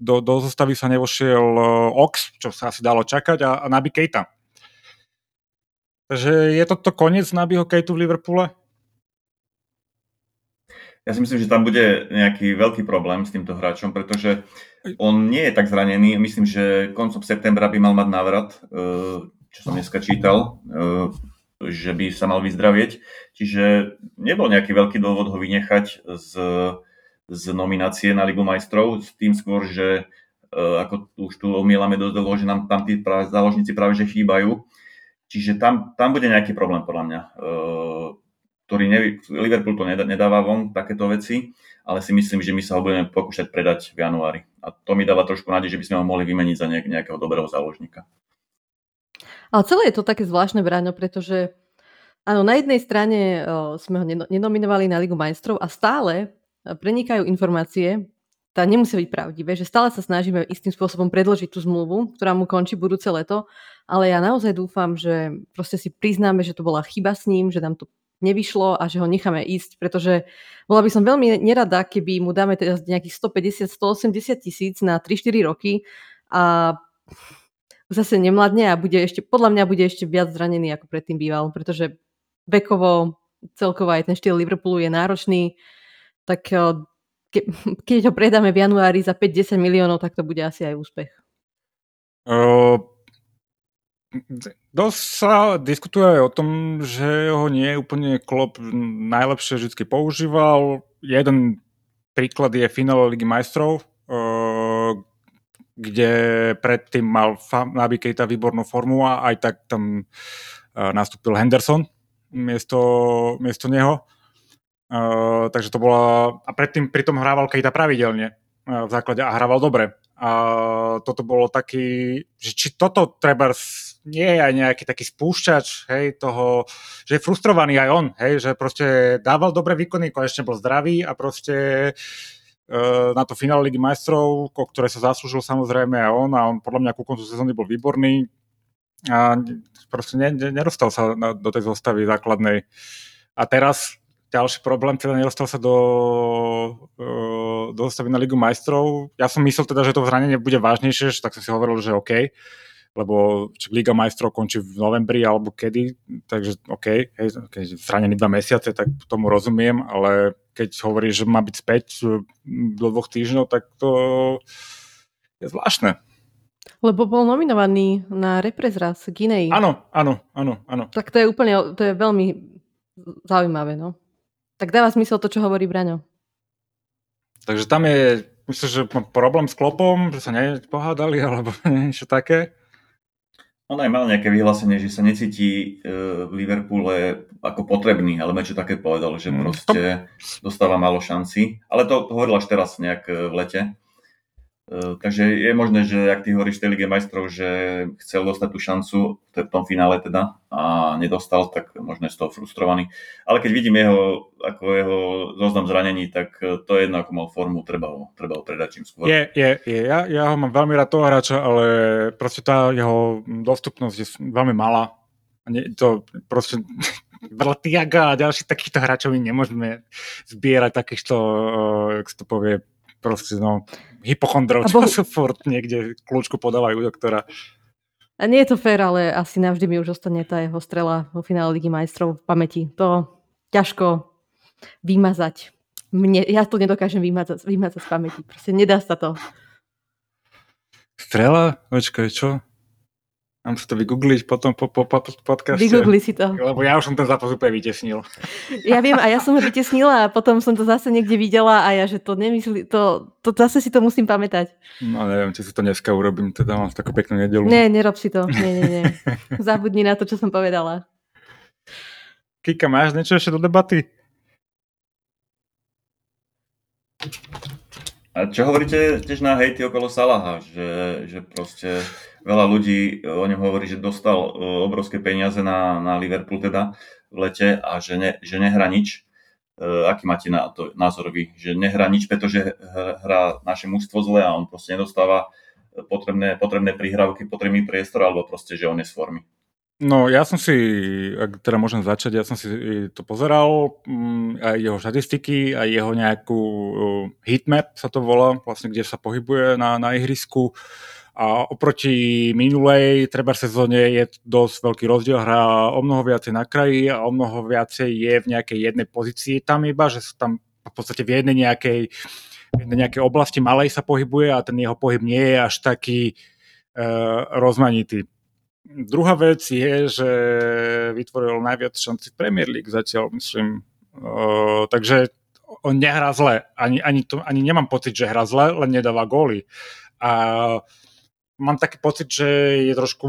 do, do zostavy sa nevošiel e, Ox, čo sa asi dalo čakať, a, a Naby Keita. Takže je toto koniec Nabyho Keitu v Liverpoole? Ja si myslím, že tam bude nejaký veľký problém s týmto hráčom, pretože on nie je tak zranený. Myslím, že koncom septembra by mal mať návrat, e, čo som dneska čítal že by sa mal vyzdravieť. Čiže nebol nejaký veľký dôvod ho vynechať z, z nominácie na Ligu majstrov, s tým skôr, že e, ako už tu omielame dosť dlho, že nám tam tí práve, záložníci práve že chýbajú. Čiže tam, tam bude nejaký problém podľa mňa, e, ktorý nevy, Liverpool to nedáva von, takéto veci, ale si myslím, že my sa ho budeme pokúšať predať v januári. A to mi dáva trošku nádej, že by sme ho mohli vymeniť za nejakého dobrého záložníka. Ale celé je to také zvláštne, Bráňo, pretože áno, na jednej strane o, sme ho nenominovali na Ligu majstrov a stále prenikajú informácie, tá nemusia byť pravdivé, že stále sa snažíme istým spôsobom predložiť tú zmluvu, ktorá mu končí budúce leto, ale ja naozaj dúfam, že proste si priznáme, že to bola chyba s ním, že nám to nevyšlo a že ho necháme ísť, pretože bola by som veľmi nerada, keby mu dáme teraz nejakých 150-180 tisíc na 3-4 roky a zase nemladne a bude ešte, podľa mňa bude ešte viac zranený, ako predtým býval, pretože vekovo celkovo aj ten štýl Liverpoolu je náročný, tak eh, ke, keď ho predáme v januári za 5-10 miliónov, tak to bude asi aj úspech. Uh, dosť sa diskutuje aj o tom, že ho nie je úplne klop najlepšie vždy používal. Jeden príklad je finále Ligy majstrov, uh, kde predtým mal Naby Keita výbornú formu a aj tak tam uh, nastúpil Henderson miesto, miesto neho. Uh, takže to bola... A predtým pritom hrával Keita pravidelne uh, v základe a hrával dobre. A toto bolo taký, že či toto treba nie je aj nejaký taký spúšťač, hej, toho, že je frustrovaný aj on, hej, že proste dával dobré výkony, konečne bol zdravý a proste uh, na to finále Ligy majstrov, o ktoré sa zaslúžil samozrejme aj on a on podľa mňa ku koncu sezóny bol výborný a proste ne, ne, nedostal sa na, do tej zostavy základnej. A teraz ďalší problém, teda nedostal sa do, eh, do zostavy na Ligu majstrov. Ja som myslel teda, že to zranenie bude vážnejšie, tak som si hovoril, že OK lebo Liga majstrov končí v novembri alebo kedy, takže OK, hej, keď zranený dva mesiace, tak tomu rozumiem, ale keď hovorí, že má byť späť do dvoch týždňov, tak to je zvláštne. Lebo bol nominovaný na reprezraz Guinei. Áno, áno, áno, áno. Tak to je úplne, to je veľmi zaujímavé, no. Tak dáva zmysel to, čo hovorí Braňo. Takže tam je, myslím, že problém s klopom, že sa nepohádali, alebo niečo také. On aj mal nejaké vyhlásenie, že sa necíti e, v Liverpoole ako potrebný, ale čo také povedal, že mm. proste dostáva málo šanci. Ale to, to hovoril až teraz nejak e, v lete. Uh, takže je možné, že ak ty hovoríš tej Lige majstrov, že chcel dostať tú šancu v tom finále teda a nedostal, tak možno je z toho frustrovaný. Ale keď vidím jeho, ako jeho zoznam zranení, tak to je jedno, ako mal formu, treba ho, treba ho predať čím skôr. Je, je, je. Ja, ja ho mám veľmi rád toho hráča, ale proste tá jeho dostupnosť je veľmi malá. To proste veľa Tiaga a ďalších takýchto hráčov my nemôžeme zbierať takýchto, uh, jak to povie, proste no, hypochondrov, čo bohu... sú furt niekde kľúčku podávajú doktora. A nie je to fér, ale asi navždy mi už ostane tá jeho strela vo finále Ligy majstrov v pamäti. To ťažko vymazať. Mne, ja to nedokážem vymazať, vymazať z pamäti. Proste nedá sa to. Strela? Počkaj, čo? Mám sa to vygoogliť potom po, po, po podcaste. Vygoogli si to. Lebo ja už som ten zápas úplne vytesnil. Ja viem a ja som ho vytesnila a potom som to zase niekde videla a ja, že to nemyslí, to, to zase si to musím pamätať. No neviem, či si to dneska urobím, teda mám takú peknú nedelu. Nie, nerob si to. Nie, nie, nie. Zabudni na to, čo som povedala. Kika, máš niečo ešte do debaty? A čo hovoríte tiež na hejty okolo Salaha, že, že proste veľa ľudí o ňom hovorí, že dostal e, obrovské peniaze na, na Liverpool teda v lete a že, ne, že nehrá nič. Uh, aký máte na to názor vy? Že nehrá nič, pretože hrá naše mužstvo zle a on proste nedostáva potrebné, potrebné prihrávky, potrebný priestor, alebo proste, že on je z formy. No ja som si, ak teda môžem začať, ja som si to pozeral, mm, aj jeho štatistiky, aj jeho nejakú hitmap sa to volá, vlastne kde sa pohybuje na, na ihrisku. A oproti minulej treba sezóne je dosť veľký rozdiel. Hrá o mnoho viacej na kraji a o mnoho viacej je v nejakej jednej pozícii tam iba, že sa tam v podstate v jednej nejakej, v jednej nejakej oblasti malej sa pohybuje a ten jeho pohyb nie je až taký uh, rozmanitý Druhá vec je, že vytvoril najviac šanci Premier League zatiaľ, myslím. Uh, takže on nehrá zle. Ani, ani, to, ani nemám pocit, že hrá zle, len nedáva góly. A mám taký pocit, že je trošku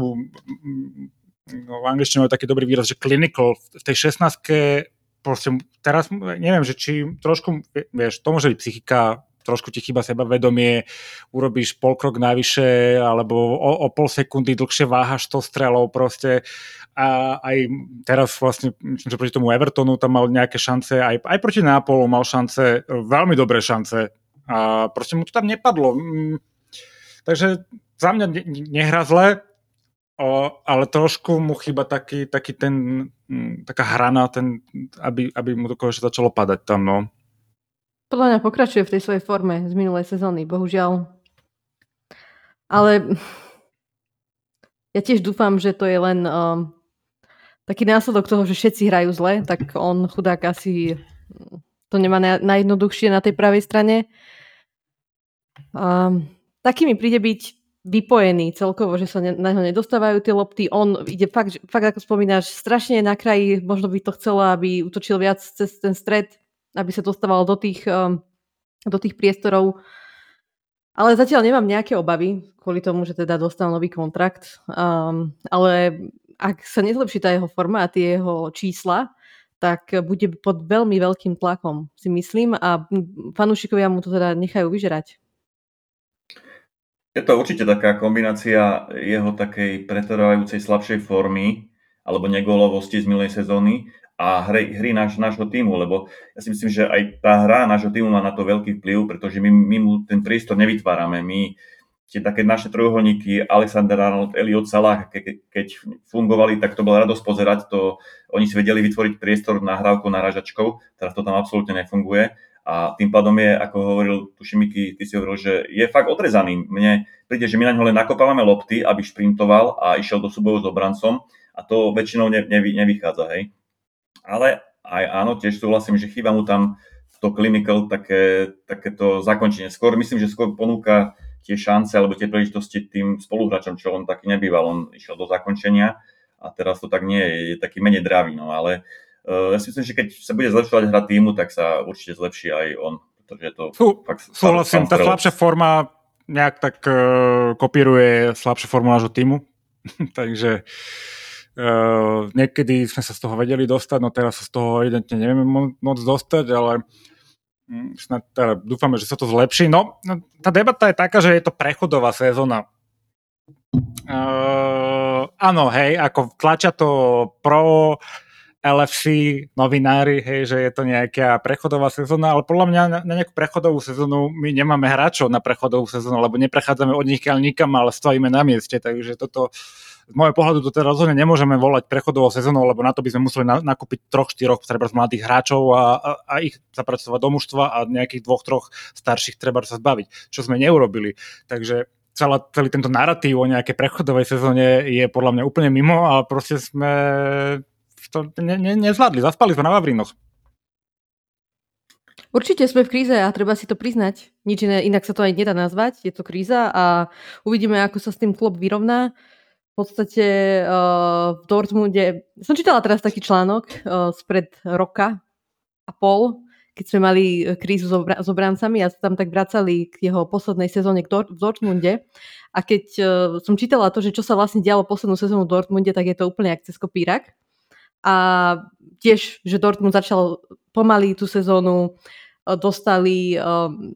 no, v angličtine je taký dobrý výraz, že clinical. V tej 16 proste teraz neviem, že či trošku, vieš, to môže byť psychika, trošku ti chýba sebavedomie, urobíš pol krok navyše alebo o, o pol sekundy dlhšie váhaš to strelou proste a aj teraz vlastne, myslím, že proti tomu Evertonu tam mal nejaké šance, aj, aj proti Nápolu mal šance, veľmi dobré šance a proste mu to tam nepadlo. Mm, takže za mňa nehrá zle, ale trošku mu chýba taký, taký ten, mm, taká hrana, ten, aby, aby mu to konečne začalo padať tam, no. Podľa mňa pokračuje v tej svojej forme z minulej sezóny, bohužiaľ. Ale ja tiež dúfam, že to je len um, taký následok toho, že všetci hrajú zle, tak on chudák asi to nemá na, najjednoduchšie na tej pravej strane. Um, taký mi príde byť vypojený celkovo, že sa ne, na ňo nedostávajú tie lopty. On ide fakt, fakt ako spomínaš, strašne na kraji, možno by to chcelo, aby utočil viac cez ten stred, aby sa dostával do tých, um, do tých priestorov. Ale zatiaľ nemám nejaké obavy kvôli tomu, že teda dostal nový kontrakt. Um, ale ak sa nezlepší tá jeho forma a tie jeho čísla, tak bude pod veľmi veľkým tlakom, si myslím, a fanúšikovia mu to teda nechajú vyžerať. Je to určite taká kombinácia jeho takej pretrvajúcej slabšej formy alebo negolovosti z milej sezóny a hry, hry náš, nášho týmu, lebo ja si myslím, že aj tá hra nášho týmu má na to veľký vplyv, pretože my, my mu ten priestor nevytvárame. My tie také naše trojuholníky, Alexander Arnold, Eliot Salah, ke, keď fungovali, tak to bola radosť pozerať. To, oni si vedeli vytvoriť priestor na hrávku narážačkou, teraz to tam absolútne nefunguje. A tým pádom je, ako hovoril Tušimiky, ty si hovoril, že je fakt odrezaný. Mne príde, že my na ňo len nakopávame lopty, aby šprintoval a išiel do súboju s obrancom a to väčšinou ne, nevy, nevychádza. Hej ale aj áno, tiež súhlasím, že chýba mu tam to clinical, také, takéto zakončenie. Skôr myslím, že skôr ponúka tie šance alebo tie príležitosti tým spoluhráčom, čo on taký nebýval. On išiel do zakončenia a teraz to tak nie je, je taký menej dravý, no ale ja si myslím, že keď sa bude zlepšovať hra týmu, tak sa určite zlepší aj on, pretože to Sú, fakt Súhlasím, tá slabšia forma nejak tak uh, kopíruje slabšiu formu nášho týmu, takže Uh, niekedy sme sa z toho vedeli dostať, no teraz sa z toho evidentne nevieme moc dostať, ale hm, snad teda dúfame, že sa to zlepší. No, no, tá debata je taká, že je to prechodová sezóna. Uh, áno, hej, ako tlačia to pro LFC novinári, hej, že je to nejaká prechodová sezóna, ale podľa mňa na, nejakú prechodovú sezónu my nemáme hráčov na prechodovú sezónu, lebo neprechádzame od nich nikam, ale stojíme na mieste, takže toto z môjho pohľadu to teda rozhodne nemôžeme volať prechodovou sezónou, lebo na to by sme museli na, nakúpiť troch, štyroch treba mladých hráčov a, a, a ich zapracovať do mužstva a nejakých dvoch, troch starších treba sa zbaviť, čo sme neurobili. Takže celá, celý tento narratív o nejakej prechodovej sezóne je podľa mňa úplne mimo a proste sme to ne, ne, nezvládli, zaspali sme na Vavrinoch. Určite sme v kríze a treba si to priznať. Nič iné, inak sa to aj nedá nazvať. Je to kríza a uvidíme, ako sa s tým klub vyrovná. V podstate uh, v Dortmunde... Som čítala teraz taký článok uh, spred roka a pol, keď sme mali krízu s, obra- s obrancami a sa tam tak vracali k jeho poslednej sezóne v Dortmunde. A keď uh, som čítala to, že čo sa vlastne dialo poslednú sezónu v Dortmunde, tak je to úplne ak cez kopírak a tiež, že Dortmund začal pomaly tú sezónu, e, dostali um,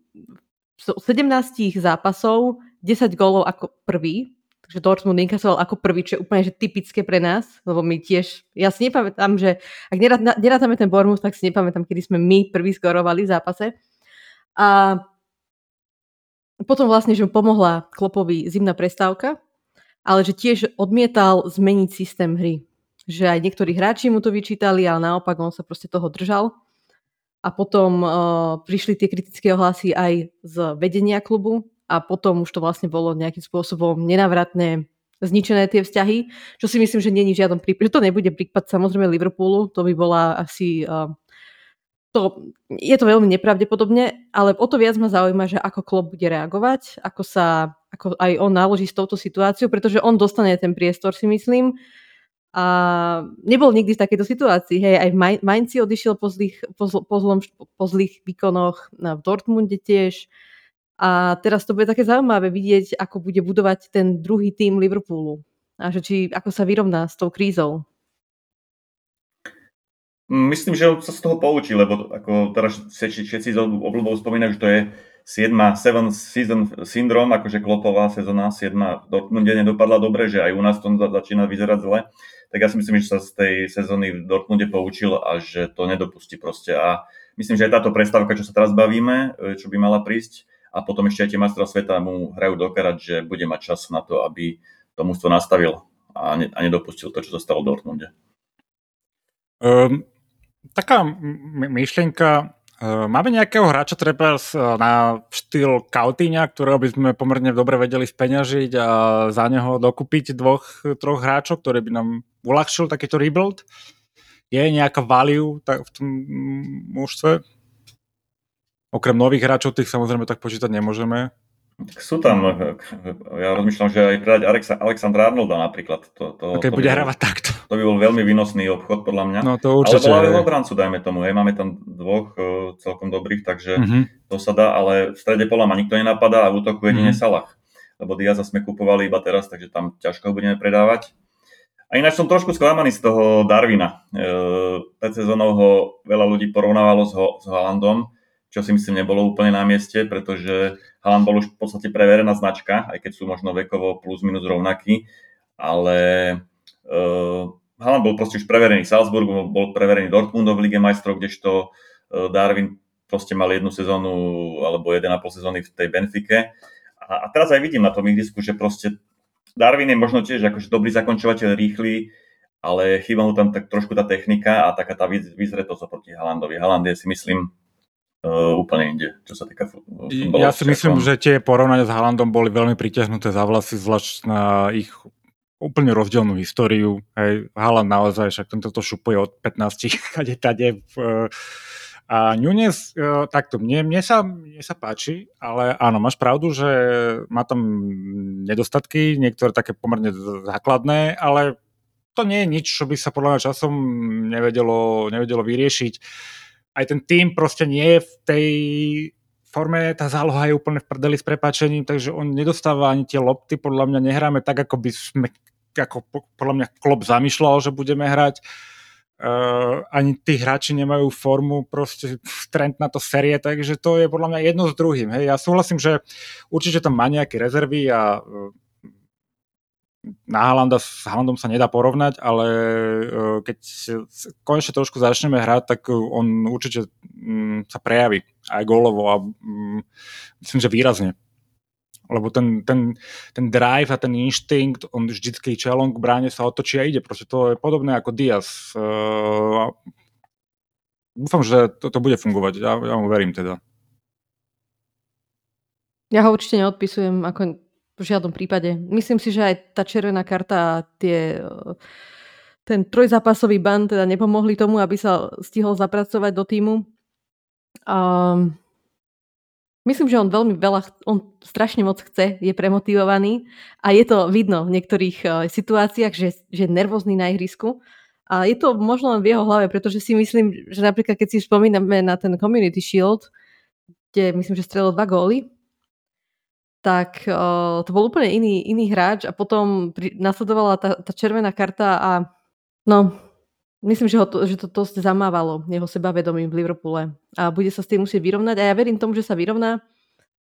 17 zápasov, 10 gólov ako prvý, takže Dortmund inkasoval ako prvý, čo je úplne že typické pre nás, lebo my tiež, ja si nepamätám, že ak nerátame ten Bournemouth, tak si nepamätám, kedy sme my prvý skorovali v zápase. A potom vlastne, že mu pomohla Klopovi zimná prestávka, ale že tiež odmietal zmeniť systém hry že aj niektorí hráči mu to vyčítali, ale naopak on sa proste toho držal. A potom uh, prišli tie kritické ohlasy aj z vedenia klubu a potom už to vlastne bolo nejakým spôsobom nenavratné zničené tie vzťahy, čo si myslím, že není žiadom prípad, že to nebude prípad samozrejme Liverpoolu, to by bola asi uh, to, je to veľmi nepravdepodobne, ale o to viac ma zaujíma, že ako klub bude reagovať, ako sa ako aj on naloží s touto situáciou, pretože on dostane ten priestor, si myslím, a nebol nikdy v takejto situácii. Hej, aj v Mainci odišiel po zlých, po, zl, po, zlom, po zlých výkonoch, v Dortmunde tiež. A teraz to bude také zaujímavé vidieť, ako bude budovať ten druhý tým Liverpoolu. A že či, ako sa vyrovná s tou krízou. Myslím, že sa z toho poučí, lebo ako teraz všetci z obľubou spomínajú, že to je 7. seven season syndrom, akože klopová sezóna, 7. v Dortmunde nedopadla dobre, že aj u nás to začína vyzerať zle tak ja si myslím, že sa z tej sezóny v Dortmunde poučil a že to nedopustí proste. A myslím, že aj táto prestávka, čo sa teraz bavíme, e, čo by mala prísť, a potom ešte aj tie majstra sveta mu hrajú dokarať, že bude mať čas na to, aby to mústvo nastavil a, ne, a nedopustil to, čo sa stalo v Dortmunde. Um, taká myšlienka, máme nejakého hráča treba na štýl Kautíňa, ktorého by sme pomerne dobre vedeli speňažiť a za neho dokúpiť dvoch, troch hráčov, ktorí by nám uľahčil takýto rebuild? Je nejaká value v tom mužstve? Okrem nových hráčov, tých samozrejme tak počítať nemôžeme. Tak sú tam, ja rozmýšľam, že aj predať Alexa, Alexandra Arnolda napríklad. To, to, keď to bude hrávať takto. To by bol veľmi výnosný obchod podľa mňa. No to určite. Ale bola obrancu, dajme tomu, hej. máme tam dvoch uh, celkom dobrých, takže uh-huh. to sa dá, ale v strede pola ma nikto nenapadá a v útoku jedine uh-huh. Salah. Lebo Diaza sme kupovali iba teraz, takže tam ťažko ho budeme predávať. A ináč som trošku sklamaný z toho Darwina. E, pred sezónou ho veľa ľudí porovnávalo s, ho, s Haalandom, čo si myslím nebolo úplne na mieste, pretože Haaland bol už v podstate preverená značka, aj keď sú možno vekovo plus minus rovnakí, ale e, Haaland bol proste už preverený Salzburgu, bol preverený Dortmundov v Lige majstrov, kdežto e, Darwin proste mal jednu sezónu alebo 1,5 sezóny v tej Benfike. A, a teraz aj vidím na tom ihrisku, že proste Darwin je možno tiež akože dobrý zakončovateľ, rýchly, ale chýba mu tam tak trošku tá technika a taká tá vyzretosť proti Halandovi. Haland je si myslím uh, úplne inde, čo sa týka futbalu. Ja si myslím, že tie porovnania s Halandom boli veľmi pritiahnuté za vlasy, zvlášť na ich úplne rozdielnú históriu. Hej, Haaland naozaj, však tento to šupuje od 15 kade tade v, a Nunes, e, takto, mne, mne, sa, mne sa páči, ale áno, máš pravdu, že má tam nedostatky, niektoré také pomerne základné, ale to nie je nič, čo by sa podľa mňa časom nevedelo, nevedelo vyriešiť. Aj ten tým proste nie je v tej forme, tá záloha je úplne v prdeli s prepáčením, takže on nedostáva ani tie lopty, podľa mňa nehráme tak, ako by sme, ako podľa mňa klub zamýšľal, že budeme hrať. Uh, ani tí hráči nemajú formu, proste trend na to série, takže to je podľa mňa jedno s druhým. Hej. Ja súhlasím, že určite tam má nejaké rezervy a na Halanda s Halandom sa nedá porovnať, ale keď konečne trošku začneme hrať, tak on určite mm, sa prejaví aj gólovo a mm, myslím, že výrazne lebo ten, ten, ten drive a ten inštinkt, on vždycky čelom k bráne sa otočí a ide. Proste to je podobné ako Diaz. Uh, dúfam, že to, to bude fungovať. Ja, ja mu verím teda. Ja ho určite neodpisujem ako v žiadnom prípade. Myslím si, že aj tá červená karta a tie, ten trojzápasový ban teda nepomohli tomu, aby sa stihol zapracovať do týmu. Um, Myslím, že on veľmi veľa, on strašne moc chce, je premotivovaný a je to vidno v niektorých uh, situáciách, že, že je nervózny na ihrisku. A je to možno len v jeho hlave, pretože si myslím, že napríklad keď si spomíname na ten Community Shield, kde myslím, že strelil dva góly, tak uh, to bol úplne iný, iný hráč a potom pri, nasledovala tá, tá červená karta a no, Myslím, že, ho to, že to dosť zamávalo jeho sebavedomím v Liverpoole a bude sa s tým musieť vyrovnať a ja verím tomu, že sa vyrovná.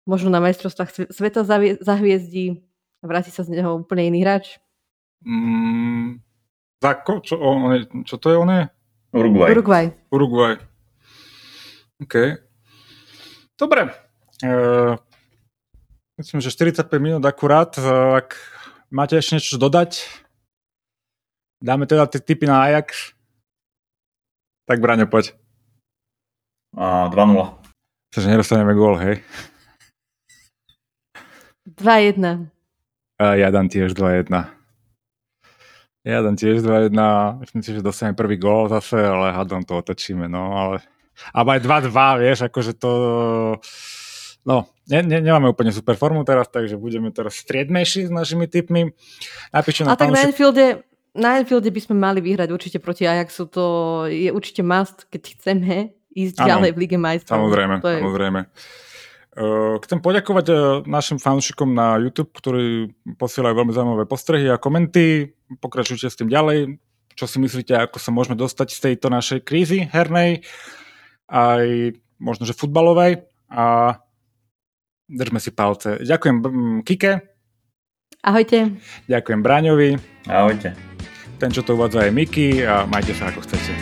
Možno na majstrovstvách sveta zahviezdí a vráti sa z neho úplne iný hráč. Mm, Zako? Čo, on je, čo to je on je? Uruguay. Uruguay. Uruguay. OK. Dobre. Uh, myslím, že 45 minút akurát. Uh, ak máte ešte niečo dodať, dáme teda tie typy na Ajax. Tak Braňo, poď. A 2-0. Takže nedostaneme gól, hej? 2-1. A ja dám tiež 2-1. Ja dám tiež 2-1. Myslím si, že dostaneme prvý gól zase, ale hádam to otočíme, no, ale... A aj 2-2, vieš, akože to... No, ne, ne, nemáme úplne super formu teraz, takže budeme teraz striedmejší s našimi typmi. Napíšte na A tak na Anfielde, na Anfielde by sme mali vyhrať určite proti Ajaxu, to je určite must, keď chceme ísť ano, ďalej v Lige majstrov. Samozrejme, to je... samozrejme. Uh, chcem poďakovať uh, našim fanúšikom na YouTube, ktorí posielajú veľmi zaujímavé postrehy a komenty. Pokračujte s tým ďalej. Čo si myslíte, ako sa môžeme dostať z tejto našej krízy hernej, aj možno, že futbalovej. A držme si palce. Ďakujem Kike. Ahojte. Ďakujem Braňovi. Ahojte. Ten, čo to uvádza, je Miky a majte sa ako chcete.